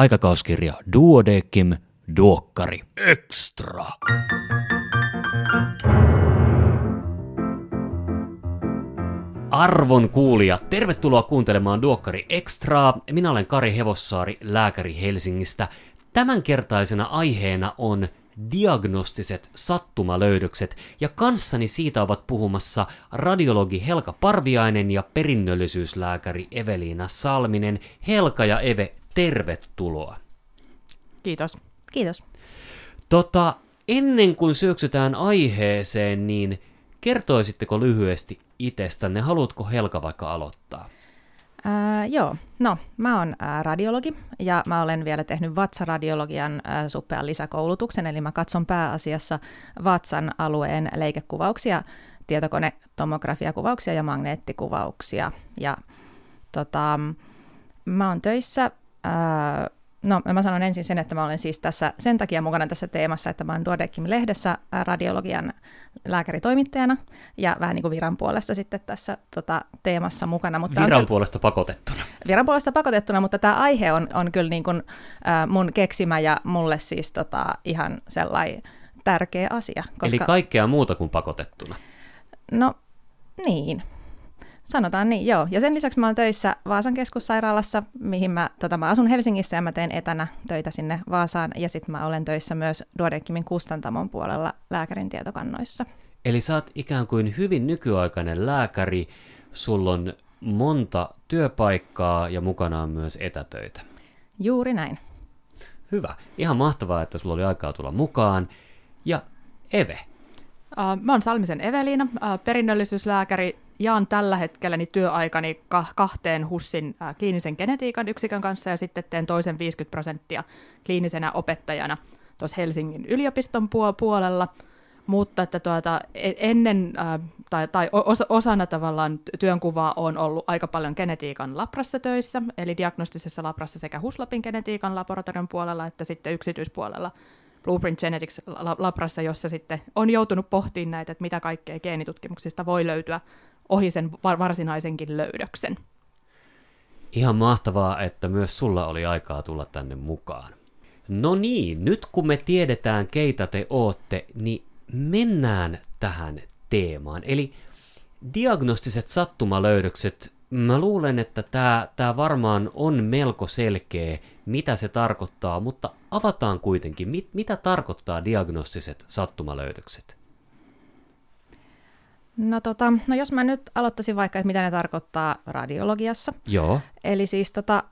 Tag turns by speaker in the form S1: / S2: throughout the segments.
S1: aikakauskirja Duodekim Duokkari Extra. Arvon kuulija, tervetuloa kuuntelemaan Duokkari Extraa. Minä olen Kari Hevossaari, lääkäri Helsingistä. Tämänkertaisena aiheena on diagnostiset sattumalöydökset, ja kanssani siitä ovat puhumassa radiologi Helka Parviainen ja perinnöllisyyslääkäri Eveliina Salminen. Helka ja Eve, tervetuloa.
S2: Kiitos.
S3: Kiitos.
S1: Tota, ennen kuin syöksytään aiheeseen, niin kertoisitteko lyhyesti itsestänne? Haluatko Helka vaikka aloittaa?
S3: Ää, joo, no mä oon ää, radiologi ja mä olen vielä tehnyt vatsaradiologian ää, suppean lisäkoulutuksen, eli mä katson pääasiassa vatsan alueen leikekuvauksia, tietokonetomografiakuvauksia ja magneettikuvauksia. Ja tota, mä oon töissä No, mä sanon ensin sen, että mä olen siis tässä sen takia mukana tässä teemassa, että mä olen Duodekim-lehdessä radiologian lääkäritoimittajana ja vähän niin kuin viran puolesta sitten tässä tota, teemassa mukana.
S1: Mutta viran on, puolesta pakotettuna.
S3: Viran puolesta pakotettuna, mutta tämä aihe on, on kyllä niin kuin, äh, mun keksimä ja mulle siis tota, ihan sellainen tärkeä asia.
S1: Koska... Eli kaikkea muuta kuin pakotettuna.
S3: No, niin. Sanotaan niin, joo. Ja sen lisäksi mä oon töissä Vaasan keskussairaalassa, mihin mä, tota, mä asun Helsingissä ja mä teen etänä töitä sinne Vaasaan. Ja sitten mä olen töissä myös Duodeckimin kustantamon puolella lääkärin tietokannoissa.
S1: Eli sä oot ikään kuin hyvin nykyaikainen lääkäri, sulla on monta työpaikkaa ja mukana on myös etätöitä.
S3: Juuri näin.
S1: Hyvä. Ihan mahtavaa, että sulla oli aikaa tulla mukaan. Ja Eve.
S2: Mä oon Salmisen Eveliina, perinnöllisyyslääkäri, jaan tällä hetkellä niin työaikani kahteen HUSSin äh, kliinisen genetiikan yksikön kanssa ja sitten teen toisen 50 prosenttia kliinisenä opettajana tuossa Helsingin yliopiston puolella. Mutta että tuota, e-, ennen tai, tai osana tavallaan työnkuvaa on ollut aika paljon genetiikan labrassa töissä, eli diagnostisessa labrassa sekä HUSLAPin genetiikan laboratorion puolella että sitten yksityispuolella Blueprint Genetics labrassa, jossa sitten on joutunut pohtimaan näitä, että mitä kaikkea geenitutkimuksista voi löytyä ohi sen varsinaisenkin löydöksen.
S1: Ihan mahtavaa, että myös sulla oli aikaa tulla tänne mukaan. No niin, nyt kun me tiedetään keitä te ootte, niin mennään tähän teemaan. Eli diagnostiset sattumalöydökset, mä luulen, että tämä tää varmaan on melko selkeä, mitä se tarkoittaa, mutta avataan kuitenkin, mit, mitä tarkoittaa diagnostiset sattumalöydökset?
S3: No, tota, no jos mä nyt aloittaisin vaikka, että mitä ne tarkoittaa radiologiassa.
S1: Joo.
S3: Eli siis tota,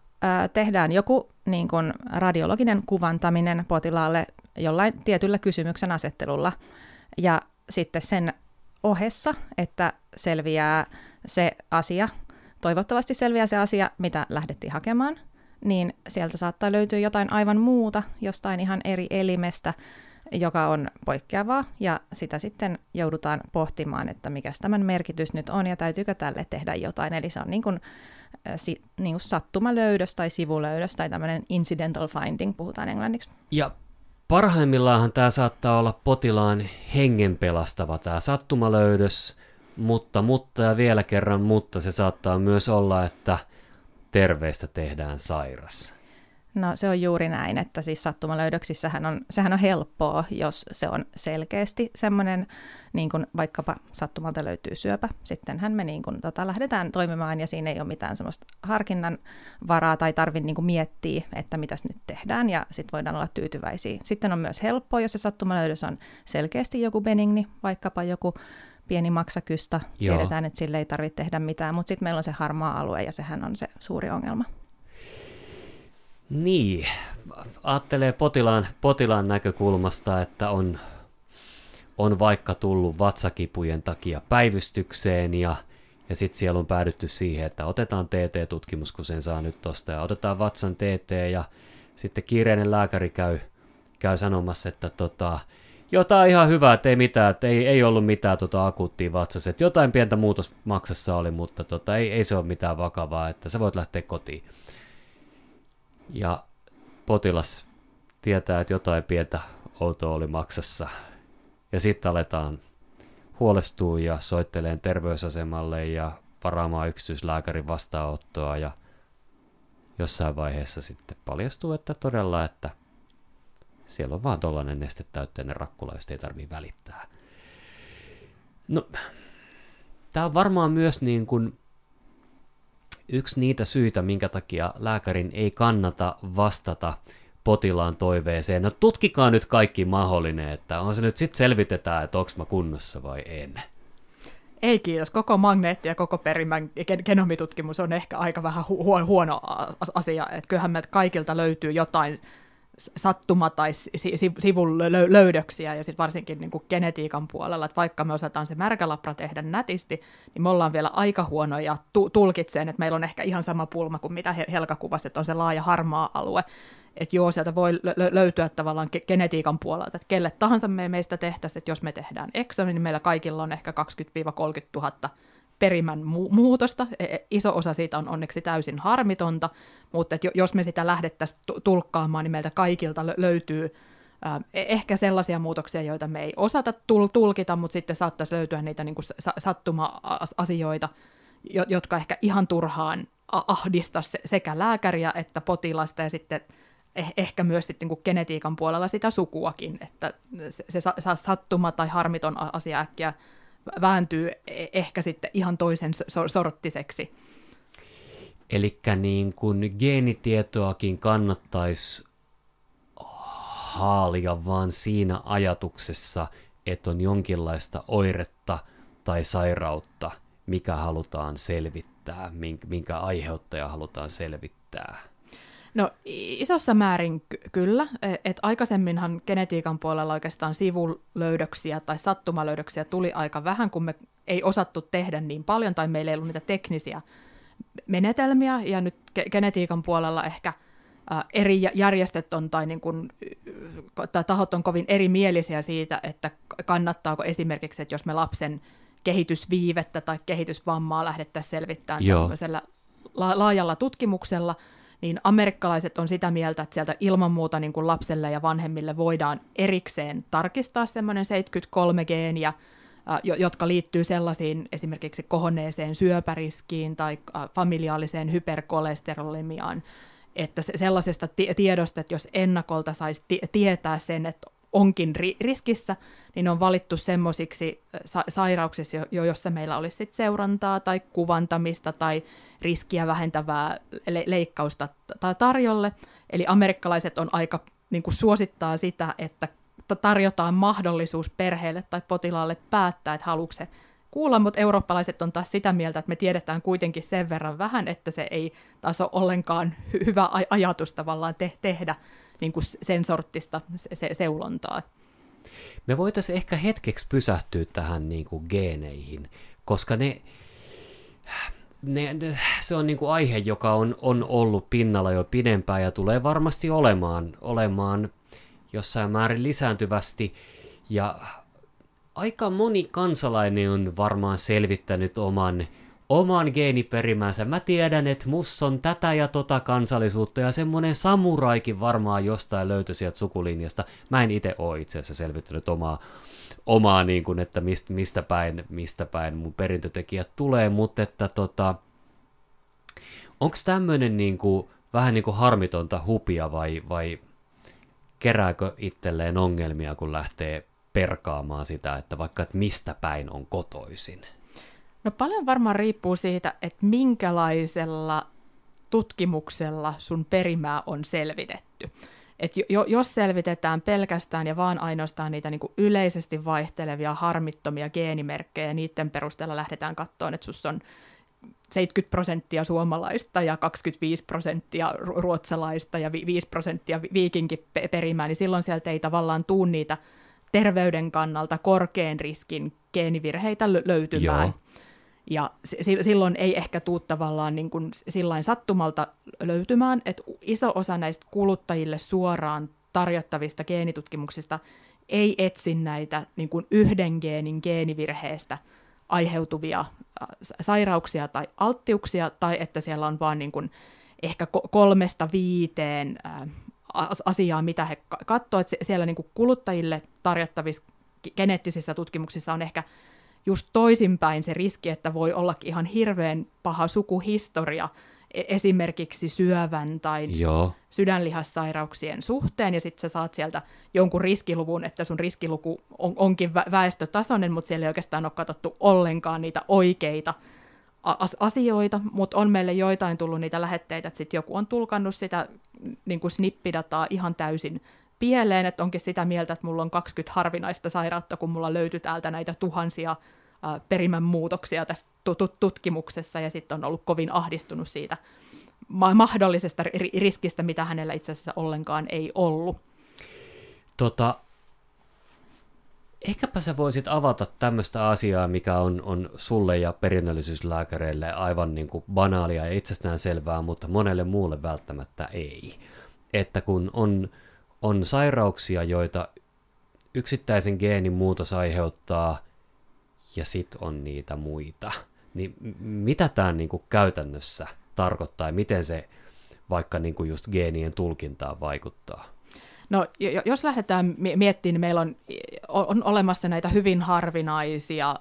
S3: tehdään joku niin kun radiologinen kuvantaminen potilaalle jollain tietyllä kysymyksen asettelulla. Ja sitten sen ohessa, että selviää se asia, toivottavasti selviää se asia, mitä lähdettiin hakemaan, niin sieltä saattaa löytyä jotain aivan muuta, jostain ihan eri elimestä, joka on poikkeavaa, ja sitä sitten joudutaan pohtimaan, että mikä tämän merkitys nyt on, ja täytyykö tälle tehdä jotain. Eli se on niin kuin, si, niin kuin sattumalöydös tai sivulöydös tai tämmöinen incidental finding, puhutaan englanniksi.
S1: Ja parhaimmillaan tämä saattaa olla potilaan hengen pelastava tämä sattumalöydös, mutta, mutta ja vielä kerran, mutta se saattaa myös olla, että terveistä tehdään sairas.
S3: No se on juuri näin, että siis sattumalöydöksissähän on, sehän on helppoa, jos se on selkeästi semmoinen, niin kuin vaikkapa sattumalta löytyy syöpä, sittenhän me niin kuin, tota, lähdetään toimimaan ja siinä ei ole mitään semmoista harkinnan varaa tai tarvitse niin miettiä, että mitäs nyt tehdään ja sitten voidaan olla tyytyväisiä. Sitten on myös helppoa, jos se sattumalöydös on selkeästi joku benigni, vaikkapa joku pieni maksakystä, Joo. tiedetään, että sille ei tarvitse tehdä mitään, mutta sitten meillä on se harmaa alue ja sehän on se suuri ongelma.
S1: Niin, ajattelee potilaan, potilaan näkökulmasta, että on, on vaikka tullut vatsakipujen takia päivystykseen ja, ja sitten siellä on päädytty siihen, että otetaan TT-tutkimus, kun sen saa nyt tosta ja otetaan vatsan TT ja sitten kiireinen lääkäri käy, käy sanomassa, että tota, jotain ihan hyvää, että ei mitään, että ei, ei ollut mitään tota akuuttia vatsassa, että jotain pientä muutos maksassa oli, mutta tota, ei, ei se ole mitään vakavaa, että sä voit lähteä kotiin ja potilas tietää, että jotain pientä outoa oli maksassa. Ja sitten aletaan huolestua ja soitteleen terveysasemalle ja varaamaan yksityislääkärin vastaanottoa ja jossain vaiheessa sitten paljastuu, että todella, että siellä on vaan tollainen nestetäytteinen rakkula, josta ei tarvitse välittää. No, tämä on varmaan myös niin kuin yksi niitä syitä, minkä takia lääkärin ei kannata vastata potilaan toiveeseen. No tutkikaa nyt kaikki mahdollinen, että on se nyt sitten selvitetään, että onko mä kunnossa vai en.
S2: Ei kiitos. Koko magneetti ja koko perimän genomitutkimus on ehkä aika vähän hu- huono asia. Että kyllähän meiltä kaikilta löytyy jotain sattuma- tai sivun löydöksiä, ja sitten varsinkin niin kuin genetiikan puolella, että vaikka me osataan se märkälapra tehdä nätisti, niin me ollaan vielä aika huonoja tu- tulkitseen, että meillä on ehkä ihan sama pulma kuin mitä Helka kuvasi, että on se laaja harmaa alue, että joo, sieltä voi lö- löytyä tavallaan ge- genetiikan puolelta, että kelle tahansa me meistä tehtäisiin, että jos me tehdään exomi, niin meillä kaikilla on ehkä 20-30 000 perimän mu- muutosta. E, e, iso osa siitä on onneksi täysin harmitonta, mutta että jos me sitä lähdettäisiin tulkkaamaan, niin meiltä kaikilta löytyy äh, ehkä sellaisia muutoksia, joita me ei osata tul- tulkita, mutta sitten saattaisi löytyä niitä niin kuin sattuma-asioita, jotka ehkä ihan turhaan ahdista sekä lääkäriä että potilasta ja sitten eh, ehkä myös sitten niin genetiikan puolella sitä sukuakin, että se sattuma tai harmiton asia äkkiä vääntyy e-, ehkä sitten ihan toisen sorttiseksi.
S1: Eli niin kun geenitietoakin kannattaisi haalia vaan siinä ajatuksessa, että on jonkinlaista oiretta tai sairautta, mikä halutaan selvittää, minkä aiheuttaja halutaan selvittää.
S2: No isossa määrin ky- kyllä, e, että aikaisemminhan genetiikan puolella oikeastaan sivulöydöksiä tai sattumalöydöksiä tuli aika vähän, kun me ei osattu tehdä niin paljon tai meillä ei ollut niitä teknisiä menetelmiä, ja nyt ge- genetiikan puolella ehkä ä, eri järjestöt on tai, niin kun, tai tahot on kovin erimielisiä siitä, että kannattaako esimerkiksi, että jos me lapsen kehitysviivettä tai kehitysvammaa lähdettäisiin selvittämään Joo. tämmöisellä la- laajalla tutkimuksella – niin amerikkalaiset on sitä mieltä, että sieltä ilman muuta niin kuin lapselle ja vanhemmille voidaan erikseen tarkistaa semmoinen 73 geeniä, jotka liittyy sellaisiin esimerkiksi kohonneeseen syöpäriskiin tai familiaaliseen hyperkolesterolemiaan, että sellaisesta tiedosta, että jos ennakolta saisi tietää sen, että onkin riskissä, niin on valittu semmoisiksi sa- sairauksiksi, jo- jossa meillä olisi sit seurantaa tai kuvantamista tai riskiä vähentävää le- leikkausta t- tarjolle. Eli amerikkalaiset on aika niin kuin suosittaa sitä, että tarjotaan mahdollisuus perheelle tai potilaalle päättää, että haluatko se kuulla, mutta eurooppalaiset on taas sitä mieltä, että me tiedetään kuitenkin sen verran vähän, että se ei taas ole ollenkaan hy- hyvä ajatus tavallaan te- tehdä niin kuin sen sorttista se- seulontaa.
S1: Me voitaisiin ehkä hetkeksi pysähtyä tähän niin kuin geeneihin, koska ne, ne, se on niin kuin aihe, joka on, on ollut pinnalla jo pidempään ja tulee varmasti olemaan, olemaan jossain määrin lisääntyvästi. Ja aika moni kansalainen on varmaan selvittänyt oman oman geeniperimänsä. Mä tiedän, että mus on tätä ja tota kansallisuutta ja semmonen samuraikin varmaan jostain löytyi sieltä sukulinjasta. Mä en itse ole itse asiassa selvittänyt omaa, omaa niin kuin, että mist, mistä, päin, mistä päin mun perintötekijät tulee, mutta että tota, onko tämmöinen niin kuin, vähän niin kuin harmitonta hupia vai, vai kerääkö itselleen ongelmia, kun lähtee perkaamaan sitä, että vaikka että mistä päin on kotoisin?
S2: No paljon varmaan riippuu siitä, että minkälaisella tutkimuksella sun perimää on selvitetty. Et jo, jos selvitetään pelkästään ja vaan ainoastaan niitä niin yleisesti vaihtelevia harmittomia geenimerkkejä, niiden perusteella lähdetään katsomaan, että sus on 70 prosenttia suomalaista ja 25 prosenttia ruotsalaista ja 5 prosenttia viikinkin perimää, niin silloin sieltä ei tavallaan tuu niitä terveyden kannalta korkean riskin geenivirheitä löytymään. Joo. Ja silloin ei ehkä tuu tavallaan niin kuin sillain sattumalta löytymään, että iso osa näistä kuluttajille suoraan tarjottavista geenitutkimuksista ei etsi näitä niin kuin yhden geenin geenivirheestä aiheutuvia sairauksia tai alttiuksia, tai että siellä on vain niin ehkä kolmesta viiteen asiaa, mitä he katsovat. Siellä niin kuin kuluttajille tarjottavissa geneettisissä tutkimuksissa on ehkä just toisinpäin se riski, että voi olla ihan hirveän paha sukuhistoria, e- esimerkiksi syövän tai
S1: Joo.
S2: sydänlihassairauksien suhteen, ja sitten sä saat sieltä jonkun riskiluvun, että sun riskiluku on, onkin vä- väestötasoinen, mutta siellä ei oikeastaan ole katsottu ollenkaan niitä oikeita as- asioita, mutta on meille joitain tullut niitä lähetteitä, että sitten joku on tulkannut sitä niin kuin snippidataa ihan täysin pieleen, että onkin sitä mieltä, että mulla on 20 harvinaista sairautta, kun mulla löytyy täältä näitä tuhansia perimän muutoksia tässä tutkimuksessa, ja sitten on ollut kovin ahdistunut siitä ma- mahdollisesta ri- riskistä, mitä hänellä itse asiassa ollenkaan ei ollut.
S1: Tota, ehkäpä sä voisit avata tämmöistä asiaa, mikä on, on sulle ja perinnöllisyyslääkäreille aivan niin kuin banaalia ja itsestään selvää, mutta monelle muulle välttämättä ei. Että kun on, on sairauksia, joita yksittäisen geenin muutos aiheuttaa, ja sit on niitä muita, niin mitä tämä niin kuin käytännössä tarkoittaa ja miten se vaikka niin kuin just geenien tulkintaan vaikuttaa?
S2: No, jos lähdetään miettimään, niin meillä on, on olemassa näitä hyvin harvinaisia äh,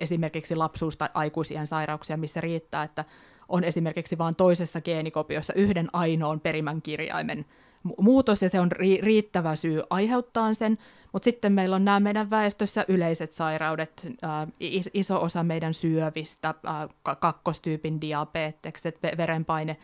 S2: esimerkiksi lapsuus- tai aikuisien sairauksia, missä riittää, että on esimerkiksi vain toisessa geenikopiossa yhden ainoan perimän kirjaimen muutos, ja se on ri- riittävä syy aiheuttaa sen, mutta sitten meillä on nämä meidän väestössä yleiset sairaudet, äh, iso osa meidän syövistä, kakkostyypin diabetekset, verenpaine,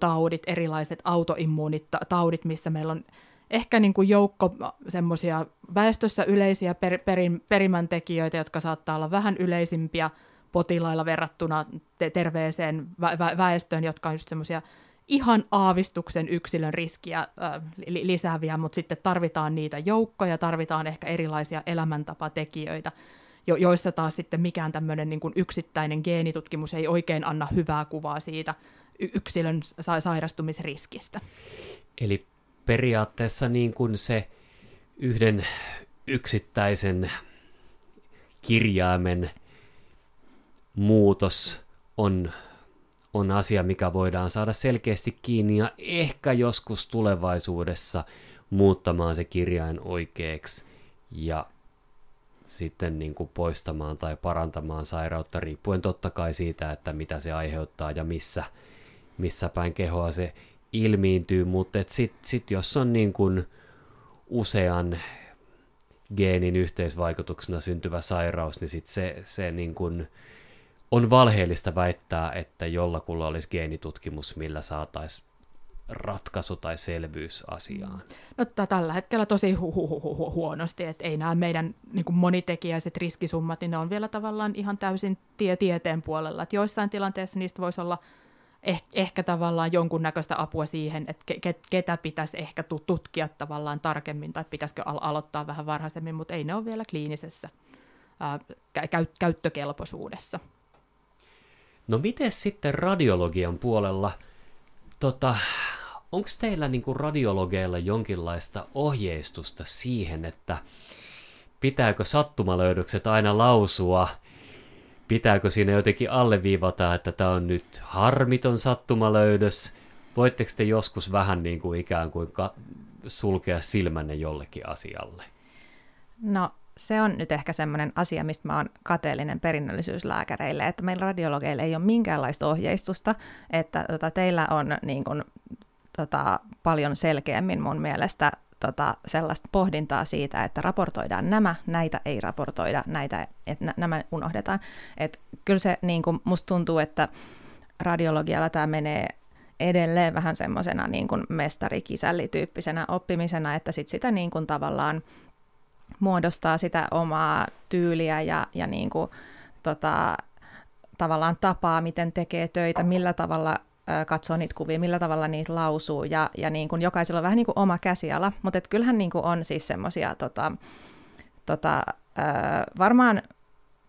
S2: taudit, erilaiset autoimmuunit taudit, missä meillä on ehkä niin kuin joukko semmoisia väestössä yleisiä per, perin, perimäntekijöitä, jotka saattaa olla vähän yleisimpiä potilailla verrattuna te- terveeseen vä- väestöön, jotka on just semmoisia ihan aavistuksen yksilön riskiä li- lisääviä, mutta sitten tarvitaan niitä joukkoja, tarvitaan ehkä erilaisia elämäntapatekijöitä, jo- joissa taas sitten mikään tämmöinen niin kuin yksittäinen geenitutkimus ei oikein anna hyvää kuvaa siitä yksilön sa- sairastumisriskistä.
S1: Eli periaatteessa niin kuin se yhden yksittäisen kirjaimen muutos on, on asia, mikä voidaan saada selkeästi kiinni ja ehkä joskus tulevaisuudessa muuttamaan se kirjain oikeaksi ja sitten niin kuin poistamaan tai parantamaan sairautta riippuen totta kai siitä, että mitä se aiheuttaa ja missä, missä päin kehoa se ilmiintyy, mutta sitten sit jos on niin kuin usean geenin yhteisvaikutuksena syntyvä sairaus, niin sit se, se niin kuin on valheellista väittää, että jollakulla olisi geenitutkimus, millä saataisiin ratkaisu tai selvyys asiaan?
S2: No tällä hetkellä tosi hu- hu- hu- hu- huonosti, että ei nämä meidän niin kuin monitekijäiset riskisummat, niin ne on vielä tavallaan ihan täysin tie- tieteen puolella. Että joissain tilanteissa niistä voisi olla eh- ehkä tavallaan jonkunnäköistä apua siihen, että ke- ketä pitäisi ehkä tutkia tavallaan tarkemmin tai pitäisikö al- aloittaa vähän varhaisemmin, mutta ei ne ole vielä kliinisessä ää, käy- käyttökelpoisuudessa.
S1: No miten sitten radiologian puolella, tota, onko teillä niinku radiologeilla jonkinlaista ohjeistusta siihen, että pitääkö sattumalöydökset aina lausua, pitääkö siinä jotenkin alleviivata, että tämä on nyt harmiton sattumalöydös, voitteko te joskus vähän niin kuin ikään kuin ka- sulkea silmänne jollekin asialle?
S3: No se on nyt ehkä semmoinen asia, mistä mä oon kateellinen perinnöllisyyslääkäreille, että meillä radiologeille ei ole minkäänlaista ohjeistusta, että tota, teillä on niin kun, tota, paljon selkeämmin mun mielestä tota, sellaista pohdintaa siitä, että raportoidaan nämä, näitä ei raportoida, näitä, että nä- nämä unohdetaan. Et kyllä se niin kun, musta tuntuu, että radiologialla tämä menee edelleen vähän semmoisena niin mestarikisälli-tyyppisenä oppimisena, että sit sitä niin kuin tavallaan muodostaa sitä omaa tyyliä ja, ja niin kuin, tota, tavallaan tapaa, miten tekee töitä, millä tavalla katsoo niitä kuvia, millä tavalla niitä lausuu, ja, ja niin kuin jokaisella on vähän niin kuin oma käsiala, mutta et kyllähän niin kuin on siis semmoisia tota, tota, varmaan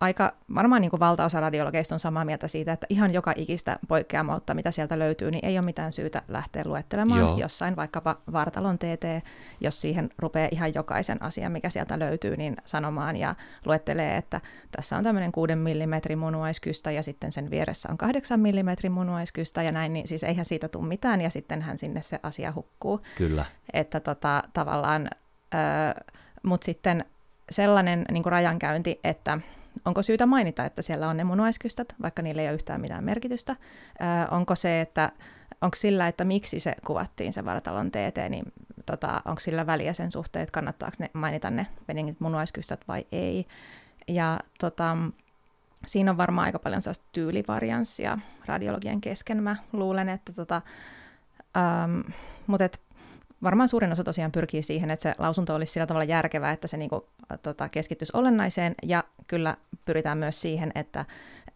S3: aika, varmaan niin kuin valtaosa radiologeista on samaa mieltä siitä, että ihan joka ikistä poikkeamautta, mitä sieltä löytyy, niin ei ole mitään syytä lähteä luettelemaan Joo. jossain vaikkapa vartalon TT, jos siihen rupeaa ihan jokaisen asian, mikä sieltä löytyy, niin sanomaan ja luettelee, että tässä on tämmöinen 6 mm munuaiskystä ja sitten sen vieressä on 8 mm munuaiskystä ja näin, niin siis eihän siitä tule mitään ja sitten hän sinne se asia hukkuu.
S1: Kyllä.
S3: Että tota, tavallaan, mutta sitten sellainen niin rajankäynti, että onko syytä mainita, että siellä on ne munuaiskystät, vaikka niillä ei ole yhtään mitään merkitystä? Ö, onko se, että onko sillä, että miksi se kuvattiin se vartalon TT, niin tota, onko sillä väliä sen suhteen, että kannattaako ne mainita ne Benningit munuaiskystät vai ei? Ja tota, siinä on varmaan aika paljon sellaista tyylivarianssia radiologian kesken. Mä luulen, että tota, ähm, mutta varmaan suurin osa tosiaan pyrkii siihen, että se lausunto olisi sillä tavalla järkevää, että se niinku, tota, keskittyisi olennaiseen, ja kyllä pyritään myös siihen, että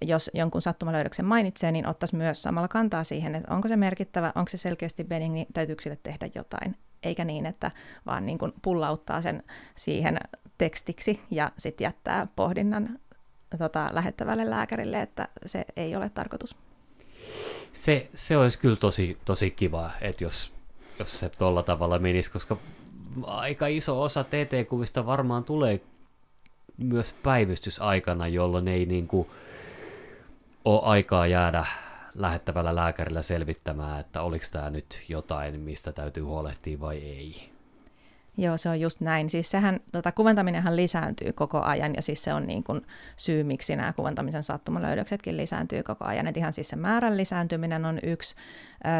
S3: jos jonkun sattumalöydöksen mainitsee, niin ottaisi myös samalla kantaa siihen, että onko se merkittävä, onko se selkeästi benigni, niin täytyykö sille tehdä jotain, eikä niin, että vaan niin pullauttaa sen siihen tekstiksi ja sitten jättää pohdinnan tota, lähettävälle lääkärille, että se ei ole tarkoitus.
S1: Se, se olisi kyllä tosi, tosi kiva, että jos, jos se tuolla tavalla menisi, koska aika iso osa TT-kuvista varmaan tulee myös päivystysaikana, jolloin ei niin kuin ole aikaa jäädä lähettävällä lääkärillä selvittämään, että oliko tämä nyt jotain, mistä täytyy huolehtia vai ei.
S3: Joo, se on just näin. Siis sehän, tota, kuventaminenhan lisääntyy koko ajan ja siis se on niin kuin syy, miksi nämä kuvantamisen sattumalöydöksetkin lisääntyy koko ajan. Et ihan siis se määrän lisääntyminen on yksi.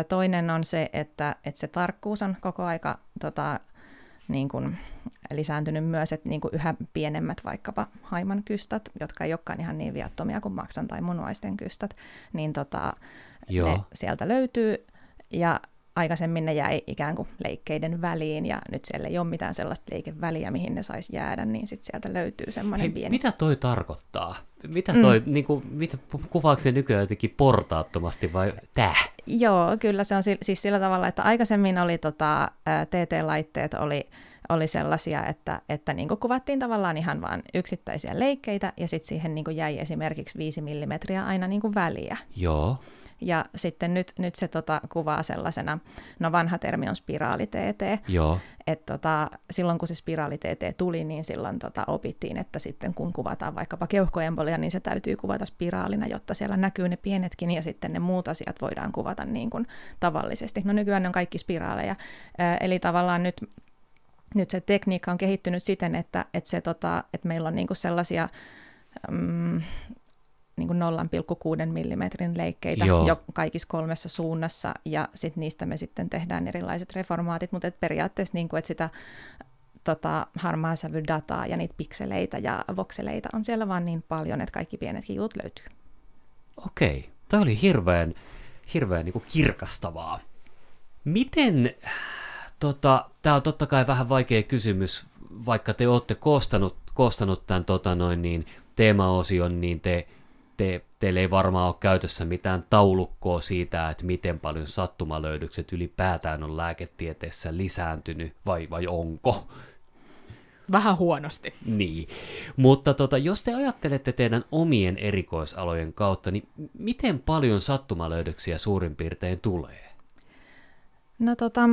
S3: Toinen on se, että, että se tarkkuus on koko aika tota, niin kuin lisääntynyt myös, että niin kuin yhä pienemmät vaikkapa haiman kystat, jotka ei olekaan ihan niin viattomia kuin maksan tai munuaisten kystät, niin tota, Joo. ne sieltä löytyy. Ja aikaisemmin ne jäi ikään kuin leikkeiden väliin ja nyt siellä ei ole mitään sellaista leikeväliä, mihin ne saisi jäädä, niin sitten sieltä löytyy semmoinen Hei, pieni...
S1: Mitä toi tarkoittaa? Mitä toi, mm. niin kuin, mitä, kuvaako se nykyään jotenkin portaattomasti vai täh?
S3: Joo, kyllä se on siis sillä tavalla, että aikaisemmin oli tota, TT-laitteet oli oli sellaisia, että, että niin kuvattiin tavallaan ihan vain yksittäisiä leikkeitä ja sitten siihen niin jäi esimerkiksi 5 mm aina niin väliä.
S1: Joo.
S3: Ja sitten nyt, nyt se tota, kuvaa sellaisena, no vanha termi on spiraali-TT.
S1: Joo.
S3: Et tota, silloin kun se spiraali-TT tuli, niin silloin tota, opittiin, että sitten kun kuvataan vaikkapa keuhkoembolia, niin se täytyy kuvata spiraalina, jotta siellä näkyy ne pienetkin ja sitten ne muut asiat voidaan kuvata niin kuin tavallisesti. No nykyään ne on kaikki spiraaleja. Eli tavallaan nyt nyt se tekniikka on kehittynyt siten, että, että, se, tota, että meillä on niinku sellaisia mm, niin kuin 0,6 mm leikkeitä Joo. jo kaikissa kolmessa suunnassa, ja sitten niistä me sitten tehdään erilaiset reformaatit, mutta et periaatteessa niin kuin, että sitä tota, harmaa dataa ja niitä pikseleitä ja vokseleita on siellä vaan niin paljon, että kaikki pienetkin jutut löytyy.
S1: Okei, tämä oli hirveän, hirveän niin kuin kirkastavaa. Miten, tota, tämä on totta kai vähän vaikea kysymys, vaikka te olette koostanut, koostanut tämän tota noin, niin, teemaosion, niin te te, teillä ei varmaan ole käytössä mitään taulukkoa siitä, että miten paljon sattumalöydykset ylipäätään on lääketieteessä lisääntynyt, vai, vai onko?
S2: Vähän huonosti.
S1: Niin, mutta tota, jos te ajattelette teidän omien erikoisalojen kautta, niin miten paljon sattumalöydöksiä suurin piirtein tulee?
S3: No tota,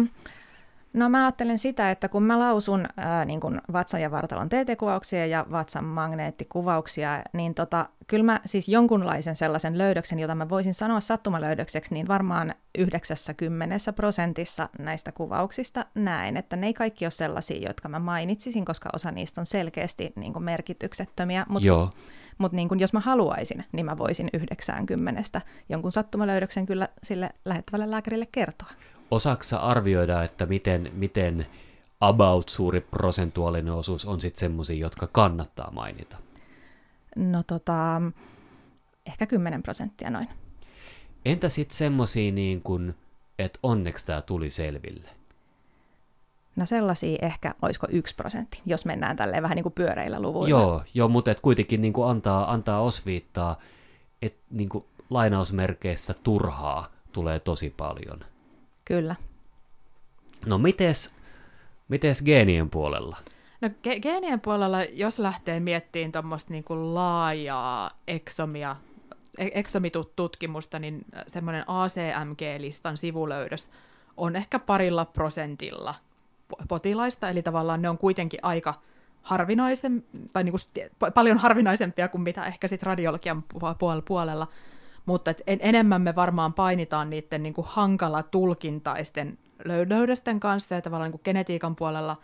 S3: No mä ajattelen sitä, että kun mä lausun ää, niin kun vatsan ja vartalon TT-kuvauksia ja vatsan magneettikuvauksia, niin tota, kyllä mä siis jonkunlaisen sellaisen löydöksen, jota mä voisin sanoa sattumalöydökseksi, niin varmaan 90 prosentissa näistä kuvauksista näen, että ne ei kaikki ole sellaisia, jotka mä mainitsisin, koska osa niistä on selkeästi niin kuin merkityksettömiä, mutta
S1: Joo.
S3: Mutta niin kun jos mä haluaisin, niin mä voisin 90 jonkun sattumalöydöksen kyllä sille lähettävälle lääkärille kertoa.
S1: Osaksa arvioida, että miten, miten about suuri prosentuaalinen osuus on sitten semmoisia, jotka kannattaa mainita?
S3: No tota, ehkä 10 prosenttia noin.
S1: Entä sitten semmoisia niin kuin, että onneksi tämä tuli selville?
S3: No sellaisia ehkä, olisiko yksi prosentti, jos mennään tälleen vähän niin kuin pyöreillä luvuilla.
S1: Joo, joo mutta et kuitenkin niin kuin antaa, antaa osviittaa, että niin kuin lainausmerkeissä turhaa tulee tosi paljon.
S3: Kyllä.
S1: No mites, mites geenien puolella?
S2: No ge- geenien puolella, jos lähtee miettimään tuommoista niinku laajaa eksomia, e-, eksomitutkimusta, niin semmoinen ACMG-listan sivulöydös on ehkä parilla prosentilla potilaista, eli tavallaan ne on kuitenkin aika harvinaisen, tai niinku paljon harvinaisempia kuin mitä ehkä sit radiologian puolella, mutta et en, enemmän me varmaan painitaan niiden niinku hankala tulkintaisten löydösten kanssa, ja tavallaan niinku genetiikan puolella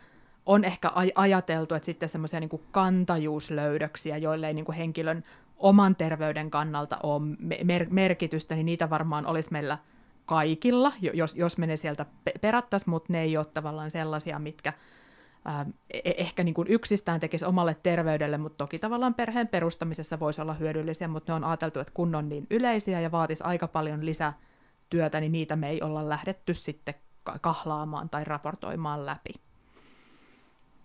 S2: on ehkä aj- ajateltu, että sitten semmoisia niin kantajuuslöydöksiä, joille ei niin kuin henkilön oman terveyden kannalta ole mer- merkitystä, niin niitä varmaan olisi meillä kaikilla, jos, jos me ne sieltä perattaisiin, mutta ne ei ole tavallaan sellaisia, mitkä ehkä niin kuin yksistään tekisi omalle terveydelle, mutta toki tavallaan perheen perustamisessa voisi olla hyödyllisiä, mutta ne on ajateltu, että kun on niin yleisiä ja vaatisi aika paljon lisätyötä, niin niitä me ei olla lähdetty sitten kahlaamaan tai raportoimaan läpi.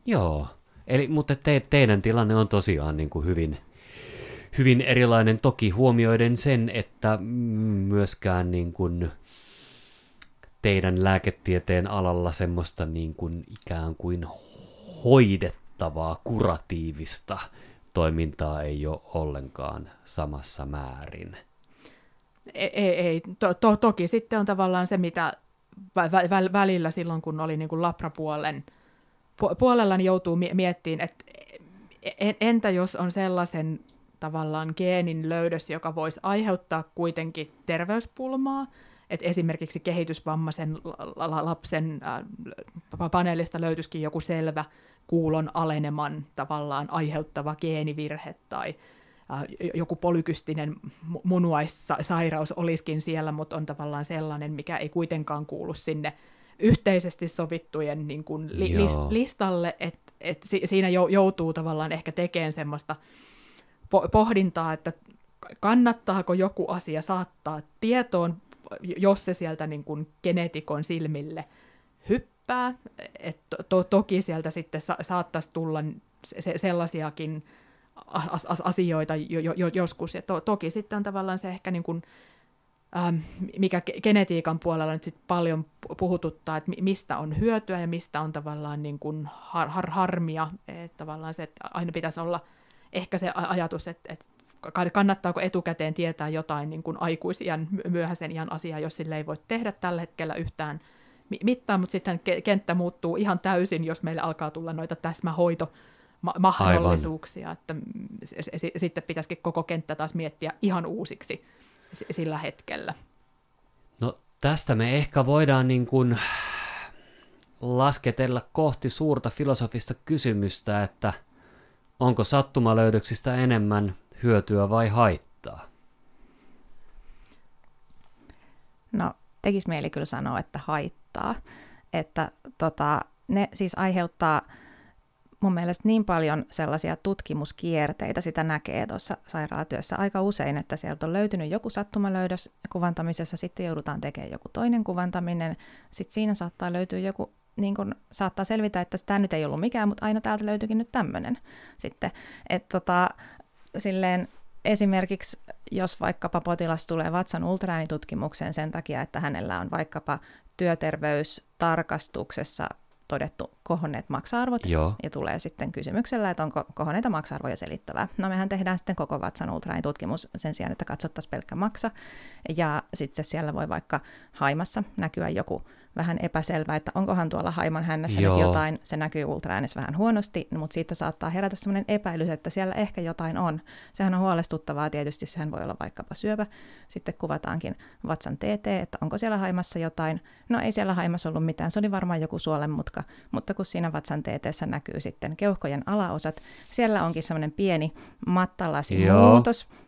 S1: Joo, Eli, mutta te, teidän tilanne on tosiaan niin kuin hyvin, hyvin erilainen, toki huomioiden sen, että myöskään niin kuin teidän lääketieteen alalla semmoista niin kuin ikään kuin hoidettavaa, kuratiivista toimintaa ei ole ollenkaan samassa määrin.
S2: Ei, ei. To, to, toki sitten on tavallaan se, mitä vä, vä, välillä silloin, kun oli niin kuin labrapuolen puolella, niin joutuu miettimään, että entä jos on sellaisen tavallaan geenin löydös, joka voisi aiheuttaa kuitenkin terveyspulmaa, että esimerkiksi kehitysvammaisen lapsen paneelista löytyisikin joku selvä kuulon aleneman tavallaan aiheuttava geenivirhe tai joku polykystinen munuaissairaus olisikin siellä, mutta on tavallaan sellainen, mikä ei kuitenkaan kuulu sinne yhteisesti sovittujen niin kuin li- listalle, että et si- siinä joutuu tavallaan ehkä tekemään semmoista po- pohdintaa, että kannattaako joku asia saattaa tietoon, jos se sieltä niin kuin genetikon silmille hyppää, että to- toki sieltä sitten sa- saattaisi tulla se- sellaisiakin as- as- asioita jo- jo- joskus, ja to- toki sitten on tavallaan se ehkä niin kuin, ähm, mikä genetiikan puolella nyt sit paljon puhututtaa, että mistä on hyötyä ja mistä on tavallaan niin kuin har- har- harmia, että tavallaan se, että aina pitäisi olla ehkä se ajatus, että, että kannattaako etukäteen tietää jotain niin kuin aikuisiän, myöhäisen iän asiaa, jos sille ei voi tehdä tällä hetkellä yhtään mittaan, mutta sitten kenttä muuttuu ihan täysin, jos meille alkaa tulla noita täsmähoito mahdollisuuksia, Aivan. että sitten pitäisikin koko kenttä taas miettiä ihan uusiksi sillä hetkellä.
S1: No tästä me ehkä voidaan niin kuin lasketella kohti suurta filosofista kysymystä, että onko sattumalöydöksistä enemmän hyötyä vai haittaa?
S3: No, tekisi mieli kyllä sanoa, että haittaa. Että tota, ne siis aiheuttaa mun mielestä niin paljon sellaisia tutkimuskierteitä, sitä näkee tuossa sairaalatyössä aika usein, että sieltä on löytynyt joku sattumalöydös kuvantamisessa, sitten joudutaan tekemään joku toinen kuvantaminen, sitten siinä saattaa löytyä joku niin kun saattaa selvitä, että tämä nyt ei ollut mikään, mutta aina täältä löytyykin nyt tämmöinen sitten. Että tota, silleen esimerkiksi, jos vaikkapa potilas tulee vatsan ultraäänitutkimukseen sen takia, että hänellä on vaikkapa työterveystarkastuksessa todettu kohonneet maksa-arvot,
S1: Joo.
S3: ja tulee sitten kysymyksellä, että onko kohonneita maksa-arvoja selittävää. No mehän tehdään sitten koko vatsan ultraäänitutkimus sen sijaan, että katsottaisiin pelkkä maksa, ja sitten siellä voi vaikka haimassa näkyä joku vähän epäselvä, että onkohan tuolla haiman hännässä Joo. nyt jotain, se näkyy ultraäänessä vähän huonosti, mutta siitä saattaa herätä sellainen epäilys, että siellä ehkä jotain on. Sehän on huolestuttavaa tietysti, sehän voi olla vaikkapa syöpä. Sitten kuvataankin vatsan TT, että onko siellä haimassa jotain. No ei siellä haimassa ollut mitään, se oli varmaan joku suolenmutka, mutta kun siinä vatsan TT näkyy sitten keuhkojen alaosat, siellä onkin sellainen pieni mattalasimuutos, Joo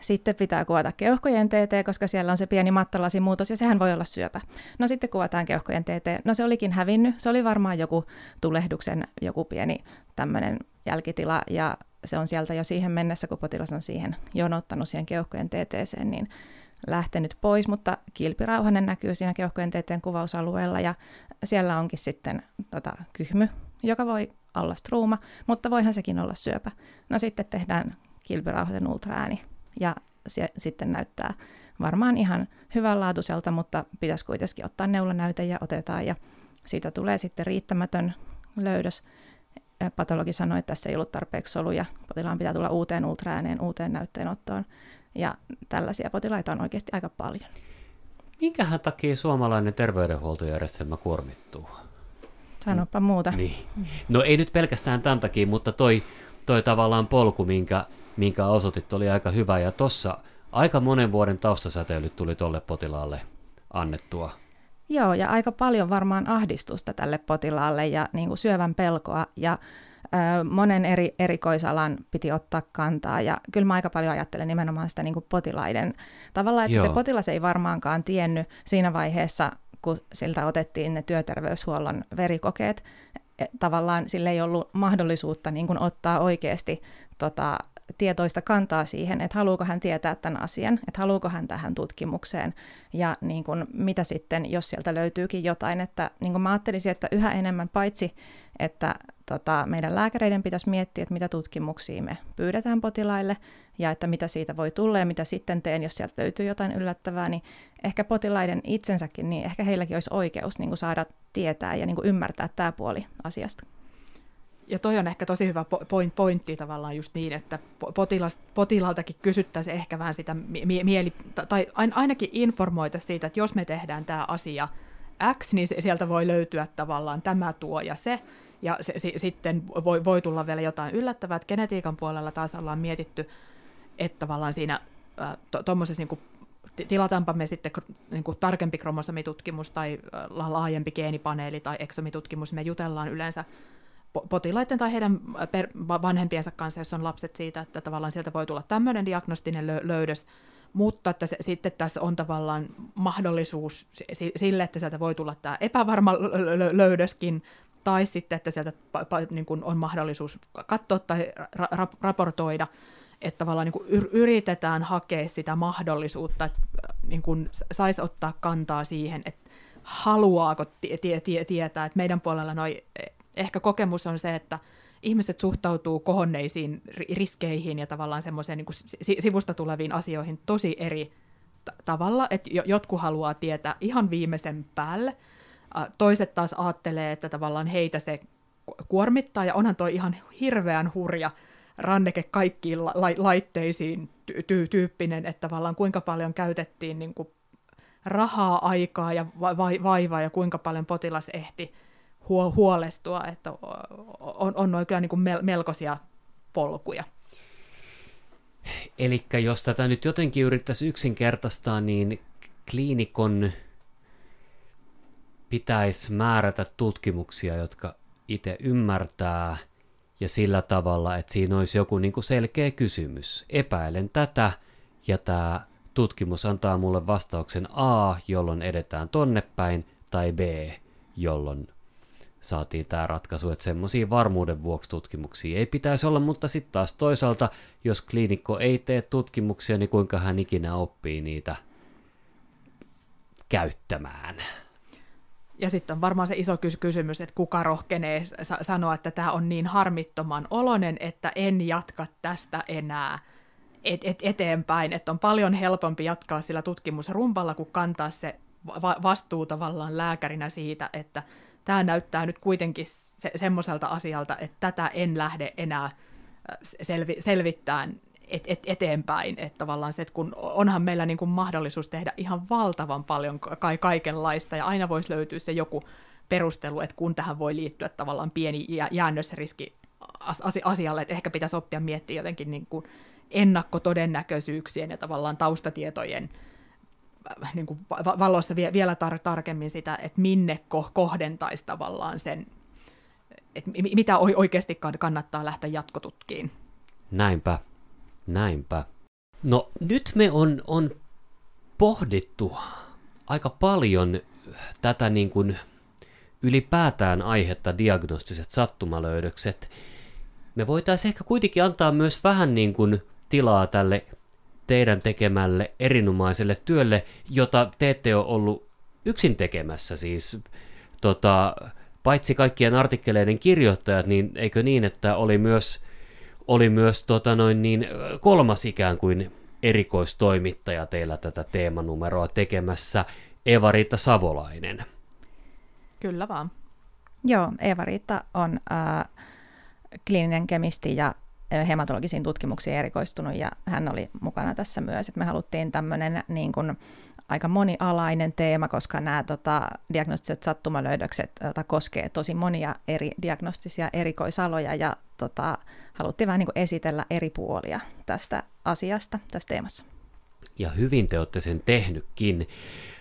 S3: sitten pitää kuvata keuhkojen TT, koska siellä on se pieni mattalasimuutos ja sehän voi olla syöpä. No sitten kuvataan keuhkojen TT. No se olikin hävinnyt. Se oli varmaan joku tulehduksen joku pieni tämmöinen jälkitila ja se on sieltä jo siihen mennessä, kun potilas on siihen jonottanut siihen keuhkojen TTC, niin lähtenyt pois, mutta kilpirauhanen näkyy siinä keuhkojen TTn kuvausalueella ja siellä onkin sitten tota, kyhmy, joka voi olla struuma, mutta voihan sekin olla syöpä. No sitten tehdään kilpirauhasen ultraääni ja se sitten näyttää varmaan ihan hyvänlaatuiselta, mutta pitäisi kuitenkin ottaa neulanäyte ja otetaan ja siitä tulee sitten riittämätön löydös. Patologi sanoi, että tässä ei ollut tarpeeksi soluja, potilaan pitää tulla uuteen ultraääneen, uuteen näytteenottoon ja tällaisia potilaita on oikeasti aika paljon.
S1: Minkähän takia suomalainen terveydenhuoltojärjestelmä kuormittuu?
S3: Sanopa muuta.
S1: Niin. No ei nyt pelkästään tämän takia, mutta toi, toi tavallaan polku, minkä minkä osoitit, oli aika hyvä. Ja tuossa aika monen vuoden taustasäteilyt tuli tuolle potilaalle annettua.
S3: Joo, ja aika paljon varmaan ahdistusta tälle potilaalle ja niin kuin syövän pelkoa ja ö, monen eri erikoisalan piti ottaa kantaa. Ja kyllä mä aika paljon ajattelen nimenomaan sitä niin kuin potilaiden tavalla, että Joo. se potilas ei varmaankaan tiennyt siinä vaiheessa, kun siltä otettiin ne työterveyshuollon verikokeet, e, tavallaan sille ei ollut mahdollisuutta niin kuin ottaa oikeasti tota, tietoista kantaa siihen, että haluuko hän tietää tämän asian, että haluuko hän tähän tutkimukseen ja niin kuin, mitä sitten, jos sieltä löytyykin jotain, että niin kuin mä ajattelisin, että yhä enemmän paitsi, että tota, meidän lääkäreiden pitäisi miettiä, että mitä tutkimuksia me pyydetään potilaille ja että mitä siitä voi tulla ja mitä sitten teen, jos sieltä löytyy jotain yllättävää, niin ehkä potilaiden itsensäkin, niin ehkä heilläkin olisi oikeus niin kuin saada tietää ja niin kuin ymmärtää tämä puoli asiasta.
S2: Ja toi on ehkä tosi hyvä point, pointti tavallaan just niin, että potilas, potilaaltakin kysyttäisiin ehkä vähän sitä mie- mieli, tai ainakin informoita siitä, että jos me tehdään tämä asia X, niin sieltä voi löytyä tavallaan tämä tuo ja se, ja se, se, sitten voi, voi tulla vielä jotain yllättävää, että genetiikan puolella taas ollaan mietitty, että tavallaan siinä tuommoisessa to, niin tilataanpa me sitten niin kuin tarkempi kromosomitutkimus tai laajempi geenipaneeli tai eksomitutkimus, me jutellaan yleensä potilaiden tai heidän per, vanhempiensa kanssa, jos on lapset siitä, että tavallaan sieltä voi tulla tämmöinen diagnostinen löydös, mutta että se, sitten tässä on tavallaan mahdollisuus sille, että sieltä voi tulla tämä epävarma löydöskin, tai sitten, että sieltä niin kuin on mahdollisuus katsoa tai ra- raportoida, että tavallaan niin kuin yritetään hakea sitä mahdollisuutta, että niin kuin saisi ottaa kantaa siihen, että haluaako tie- tie- tietää, että meidän puolella noi ehkä kokemus on se, että ihmiset suhtautuu kohonneisiin riskeihin ja tavallaan semmoiseen niin sivusta tuleviin asioihin tosi eri t- tavalla, että jotkut haluaa tietää ihan viimeisen päälle, toiset taas ajattelee, että tavallaan heitä se kuormittaa, ja onhan toi ihan hirveän hurja ranneke kaikkiin la- laitteisiin ty- ty- tyyppinen, että tavallaan kuinka paljon käytettiin niin kuin rahaa, aikaa ja va- vaivaa, ja kuinka paljon potilas ehti huolestua, että on, on noin kyllä niin kuin melkoisia polkuja.
S1: Eli jos tätä nyt jotenkin yrittäisi yksinkertaistaa, niin kliinikon pitäisi määrätä tutkimuksia, jotka itse ymmärtää ja sillä tavalla, että siinä olisi joku niin kuin selkeä kysymys. Epäilen tätä ja tämä tutkimus antaa mulle vastauksen A, jolloin edetään tonne päin, tai B, jolloin saatiin tämä ratkaisu, että semmoisia varmuuden vuoksi tutkimuksia ei pitäisi olla, mutta sitten taas toisaalta, jos kliinikko ei tee tutkimuksia, niin kuinka hän ikinä oppii niitä käyttämään.
S2: Ja sitten on varmaan se iso kysymys, että kuka rohkenee sanoa, että tämä on niin harmittoman olonen, että en jatka tästä enää et, et, eteenpäin. Että on paljon helpompi jatkaa sillä tutkimusrumpalla, kuin kantaa se va- vastuu tavallaan lääkärinä siitä, että tämä näyttää nyt kuitenkin se, semmoiselta asialta, että tätä en lähde enää selvi, selvittämään et, et, eteenpäin. Että tavallaan se, että kun onhan meillä niin kuin mahdollisuus tehdä ihan valtavan paljon ka- kaikenlaista, ja aina voisi löytyä se joku perustelu, että kun tähän voi liittyä tavallaan pieni jäännösriski asialle, että ehkä pitäisi oppia miettiä jotenkin niin kuin ennakkotodennäköisyyksien ja tavallaan taustatietojen niin kuin valossa vielä tar- tarkemmin sitä, että minne ko- kohdentaisi tavallaan sen, että mitä oikeasti kannattaa lähteä jatkotutkiin.
S1: Näinpä, näinpä. No nyt me on, on pohdittu aika paljon tätä niin kuin ylipäätään aihetta diagnostiset sattumalöydökset. Me voitaisiin ehkä kuitenkin antaa myös vähän niin kuin tilaa tälle teidän tekemälle erinomaiselle työlle, jota te ette ole ollut yksin tekemässä. Siis tota, paitsi kaikkien artikkeleiden kirjoittajat, niin eikö niin, että oli myös, oli myös tota noin niin, kolmas ikään kuin erikoistoimittaja teillä tätä teemanumeroa tekemässä, Eva-Riitta Savolainen.
S2: Kyllä vaan.
S3: Joo, Eva-Riitta on äh, kliininen kemisti ja hematologisiin tutkimuksiin erikoistunut ja hän oli mukana tässä myös, että me haluttiin tämmöinen niin aika monialainen teema, koska nämä tota, diagnostiset sattumalöydökset tota, koskee tosi monia eri diagnostisia erikoisaloja ja tota, haluttiin vähän niin esitellä eri puolia tästä asiasta tässä teemassa.
S1: Ja hyvin te olette sen tehnytkin.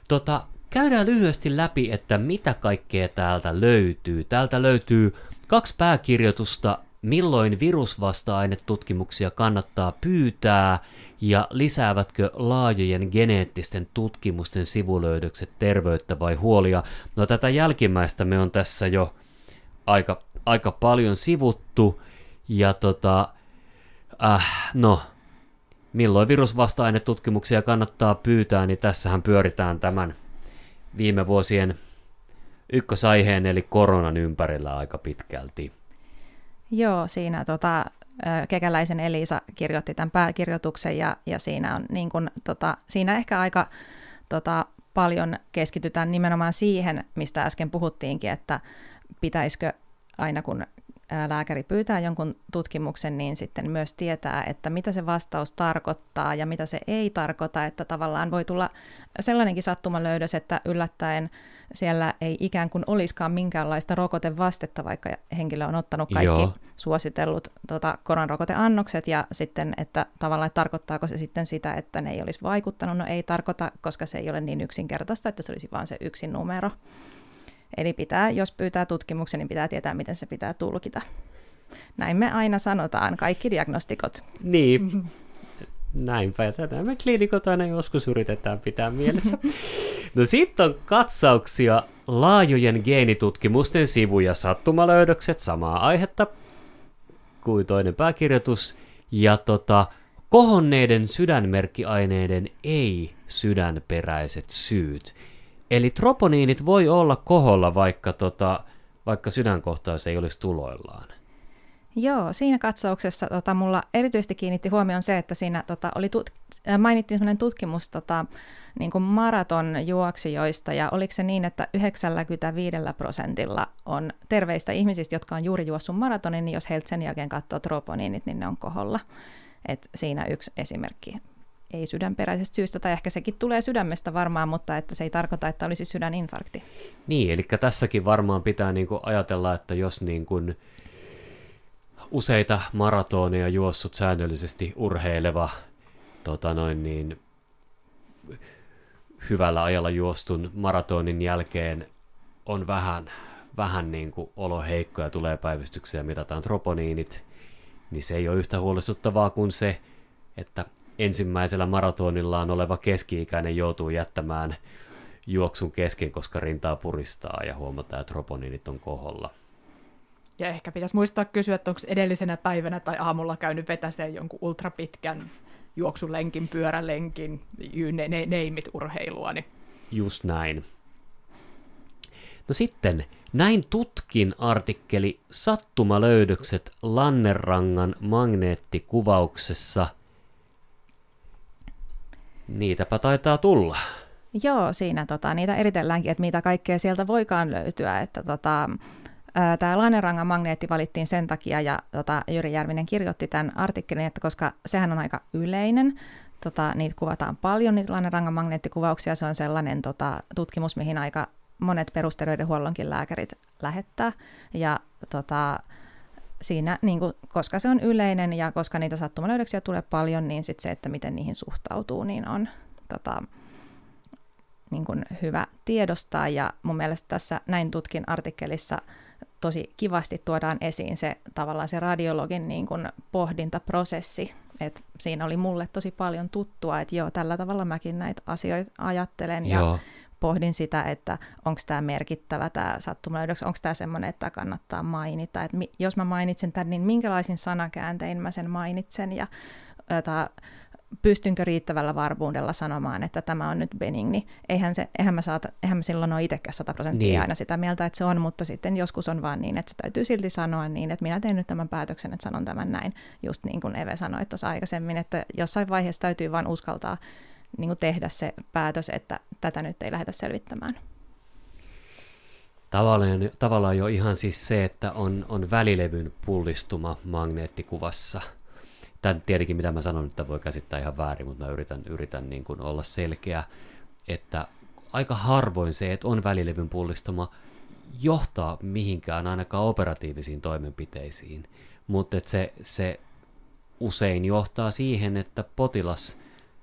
S1: Tota, käydään lyhyesti läpi, että mitä kaikkea täältä löytyy. Täältä löytyy kaksi pääkirjoitusta, milloin virusvasta-ainetutkimuksia kannattaa pyytää ja lisäävätkö laajojen geneettisten tutkimusten sivulöydökset terveyttä vai huolia. No tätä jälkimmäistä me on tässä jo aika, aika paljon sivuttu ja tota, äh, no, milloin virusvasta-ainetutkimuksia kannattaa pyytää, niin tässähän pyöritään tämän viime vuosien ykkösaiheen eli koronan ympärillä aika pitkälti.
S3: Joo, siinä tota, Kekäläisen Elisa kirjoitti tämän pääkirjoituksen ja, ja siinä, on, niin kun, tota, siinä ehkä aika tota, paljon keskitytään nimenomaan siihen, mistä äsken puhuttiinkin, että pitäisikö aina kun lääkäri pyytää jonkun tutkimuksen, niin sitten myös tietää, että mitä se vastaus tarkoittaa ja mitä se ei tarkoita, että tavallaan voi tulla sellainenkin sattumalöydös, että yllättäen siellä ei ikään kuin olisikaan minkäänlaista rokotevastetta, vaikka henkilö on ottanut kaikki Joo. suositellut tota, koronarokoteannokset, ja sitten, että tavallaan että tarkoittaako se sitten sitä, että ne ei olisi vaikuttanut, no ei tarkoita, koska se ei ole niin yksinkertaista, että se olisi vain se yksi numero. Eli pitää, jos pyytää tutkimuksen, niin pitää tietää, miten se pitää tulkita. Näin me aina sanotaan, kaikki diagnostikot.
S1: Niin, näinpä. Tätä me kliinikot aina joskus yritetään pitää mielessä. No sitten on katsauksia laajojen geenitutkimusten sivuja sattumalöydökset, samaa aihetta kuin toinen pääkirjoitus. Ja tota, kohonneiden sydänmerkkiaineiden ei-sydänperäiset syyt. Eli troponiinit voi olla koholla, vaikka, tota, vaikka sydänkohtaus ei olisi tuloillaan.
S3: Joo, siinä katsauksessa tota, mulla erityisesti kiinnitti huomioon se, että siinä tota, oli tut- äh, mainittiin sellainen tutkimus tota, niin kuin maratonjuoksijoista, ja oliko se niin, että 95 prosentilla on terveistä ihmisistä, jotka on juuri juossut maratonin, niin jos heiltä sen jälkeen katsoo troponiinit, niin ne on koholla. Et siinä yksi esimerkki ei sydänperäisestä syystä, tai ehkä sekin tulee sydämestä varmaan, mutta että se ei tarkoita, että olisi sydäninfarkti.
S1: Niin, eli tässäkin varmaan pitää niin kuin ajatella, että jos niin kuin useita maratoneja juossut säännöllisesti urheileva, tota noin niin, hyvällä ajalla juostun maratonin jälkeen on vähän, vähän niin kuin olo heikko ja tulee päivystyksiä mitataan troponiinit, niin se ei ole yhtä huolestuttavaa kuin se, että ensimmäisellä maratonillaan oleva keski-ikäinen joutuu jättämään juoksun kesken, koska rintaa puristaa ja huomataan, että troponiinit on koholla.
S2: Ja ehkä pitäisi muistaa kysyä, että onko edellisenä päivänä tai aamulla käynyt vetäseen jonkun ultrapitkän juoksulenkin, pyörälenkin, ne, ne, neimit urheilua. Niin.
S1: Just näin. No sitten, näin tutkin artikkeli Sattumalöydökset Lannerangan magneettikuvauksessa. Niitäpä taitaa tulla.
S3: Joo, siinä tota, niitä eritelläänkin, että mitä kaikkea sieltä voikaan löytyä. Että tota, Tämä Lainerangan magneetti valittiin sen takia, ja tota, Jyri Järvinen kirjoitti tämän artikkelin, että koska sehän on aika yleinen, tota, niitä kuvataan paljon, niitä Lainerangan magneettikuvauksia, se on sellainen tota, tutkimus, mihin aika monet perusterveydenhuollonkin lääkärit lähettää, ja tota, siinä, niin kuin, koska se on yleinen ja koska niitä sattumalöydöksiä tulee paljon, niin sit se, että miten niihin suhtautuu, niin on tota, niin kuin hyvä tiedostaa. Ja mun mielestä tässä näin tutkin artikkelissa tosi kivasti tuodaan esiin se tavallaan se radiologin niin kuin pohdintaprosessi, että siinä oli mulle tosi paljon tuttua, että joo, tällä tavalla mäkin näitä asioita ajattelen ja joo. Pohdin sitä, että onko tämä merkittävä tämä sattumalöydöks, onko tämä semmoinen, että kannattaa mainita, että mi- jos mä mainitsen tämän, niin minkälaisin sanakääntein mä sen mainitsen ja jota, pystynkö riittävällä varmuudella sanomaan, että tämä on nyt benigni. Eihän, se, eihän, mä, saata, eihän mä silloin ole itsekään 100 prosenttia niin. aina sitä mieltä, että se on, mutta sitten joskus on vaan niin, että se täytyy silti sanoa niin, että minä teen nyt tämän päätöksen, että sanon tämän näin, just niin kuin Eve sanoi tuossa aikaisemmin, että jossain vaiheessa täytyy vaan uskaltaa niin kuin tehdä se päätös, että tätä nyt ei lähdetä selvittämään.
S1: Tavallaan, tavallaan jo ihan siis se, että on, on välilevyn pullistuma magneettikuvassa – tämän tietenkin mitä mä sanon, että voi käsittää ihan väärin, mutta mä yritän, yritän niin kuin olla selkeä, että aika harvoin se, että on välilevyn pullistuma, johtaa mihinkään ainakaan operatiivisiin toimenpiteisiin, mutta se, se usein johtaa siihen, että potilas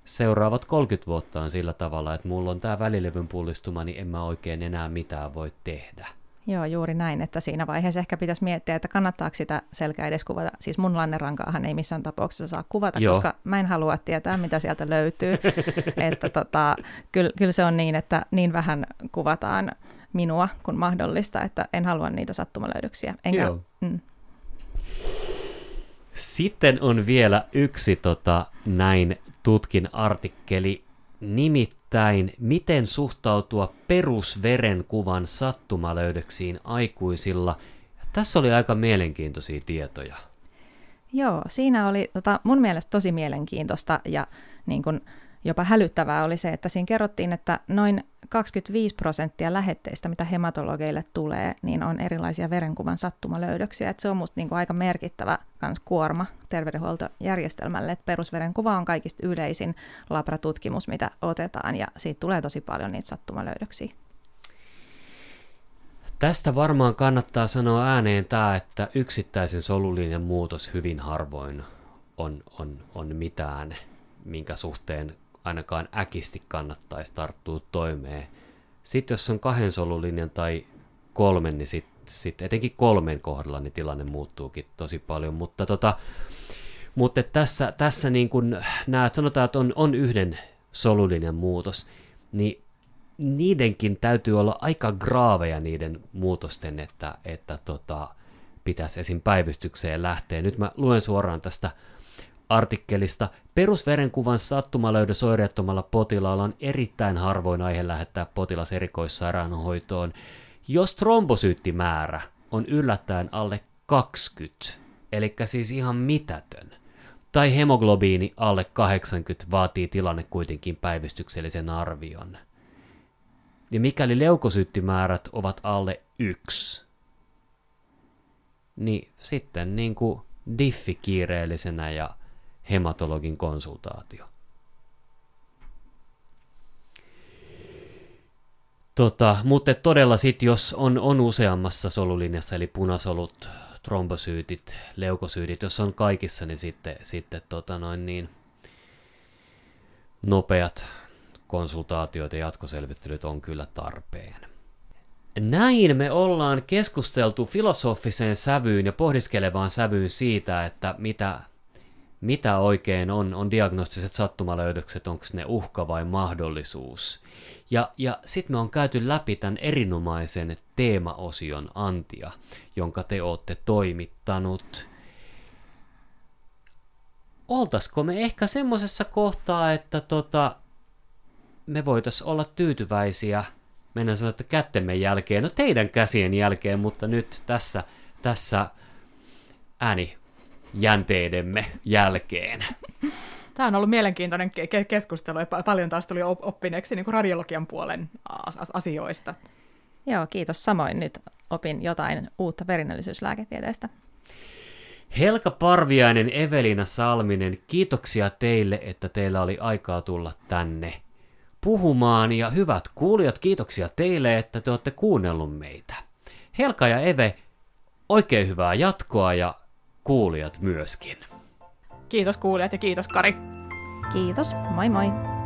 S1: seuraavat 30 vuotta on sillä tavalla, että mulla on tämä välilevyn pullistuma, niin en mä oikein enää mitään voi tehdä.
S3: Joo, juuri näin, että siinä vaiheessa ehkä pitäisi miettiä, että kannattaako sitä selkää edes kuvata. Siis mun lannerankaahan ei missään tapauksessa saa kuvata, Joo. koska mä en halua tietää, mitä sieltä löytyy. että tota, kyllä, kyllä se on niin, että niin vähän kuvataan minua kuin mahdollista, että en halua niitä sattumalöydöksiä. Enkä, Joo. Mm.
S1: Sitten on vielä yksi tota, näin tutkin artikkeli, nimittäin miten suhtautua perusverenkuvan sattumalöydöksiin aikuisilla. Tässä oli aika mielenkiintoisia tietoja.
S3: Joo, siinä oli tota, mun mielestä tosi mielenkiintoista ja niin kun, jopa hälyttävää oli se, että siinä kerrottiin, että noin 25 prosenttia lähetteistä, mitä hematologeille tulee, niin on erilaisia verenkuvan sattumalöydöksiä. Et se on musta niinku aika merkittävä kans kuorma terveydenhuoltojärjestelmälle, että perusverenkuva on kaikista yleisin labratutkimus, mitä otetaan, ja siitä tulee tosi paljon niitä sattumalöydöksiä.
S1: Tästä varmaan kannattaa sanoa ääneen tämä, että yksittäisen solulinjan muutos hyvin harvoin on, on, on mitään, minkä suhteen ainakaan äkisti kannattaisi tarttua toimeen. Sitten jos on kahden solulinjan tai kolmen, niin sitten sit etenkin kolmen kohdalla niin tilanne muuttuukin tosi paljon. Mutta, tota, mutta tässä, tässä niin kun nämä, sanotaan, että on, on yhden solulinjan muutos, niin niidenkin täytyy olla aika graaveja niiden muutosten, että, että tota, pitäisi esim. päivystykseen lähteä. Nyt mä luen suoraan tästä artikkelista. Perusverenkuvan sattumalöydös oireettomalla potilaalla on erittäin harvoin aihe lähettää potilas erikoissairaanhoitoon. Jos trombosyyttimäärä on yllättäen alle 20, eli siis ihan mitätön, tai hemoglobiini alle 80 vaatii tilanne kuitenkin päivystyksellisen arvion. Ja mikäli leukosyyttimäärät ovat alle 1, niin sitten niin kuin diffi kiireellisenä ja hematologin konsultaatio. Tota, mutta todella sitten, jos on, on useammassa solulinjassa, eli punasolut, trombosyytit, leukosyytit, jos on kaikissa, niin sitten, sitten tota noin niin, nopeat konsultaatiot ja jatkoselvittelyt on kyllä tarpeen. Näin me ollaan keskusteltu filosofiseen sävyyn ja pohdiskelevaan sävyyn siitä, että mitä mitä oikein on, on diagnostiset sattumalöydökset, onko ne uhka vai mahdollisuus. Ja, ja sitten me on käyty läpi tämän erinomaisen teemaosion antia, jonka te olette toimittanut. Oltaisiko me ehkä semmoisessa kohtaa, että tota, me voitaisiin olla tyytyväisiä, mennään sanoa, että kättemme jälkeen, no teidän käsien jälkeen, mutta nyt tässä, tässä ääni jänteidemme jälkeen.
S2: Tämä on ollut mielenkiintoinen ke- keskustelu ja paljon taas tuli oppineeksi niin kuin radiologian puolen asioista.
S3: Joo, kiitos samoin. Nyt opin jotain uutta perinnöllisyyslääketieteestä.
S1: Helka Parviainen, Evelina Salminen, kiitoksia teille, että teillä oli aikaa tulla tänne puhumaan. Ja hyvät kuulijat, kiitoksia teille, että te olette kuunnellut meitä. Helka ja Eve, oikein hyvää jatkoa ja kuulijat myöskin.
S2: Kiitos kuulijat ja kiitos Kari.
S3: Kiitos, moi moi.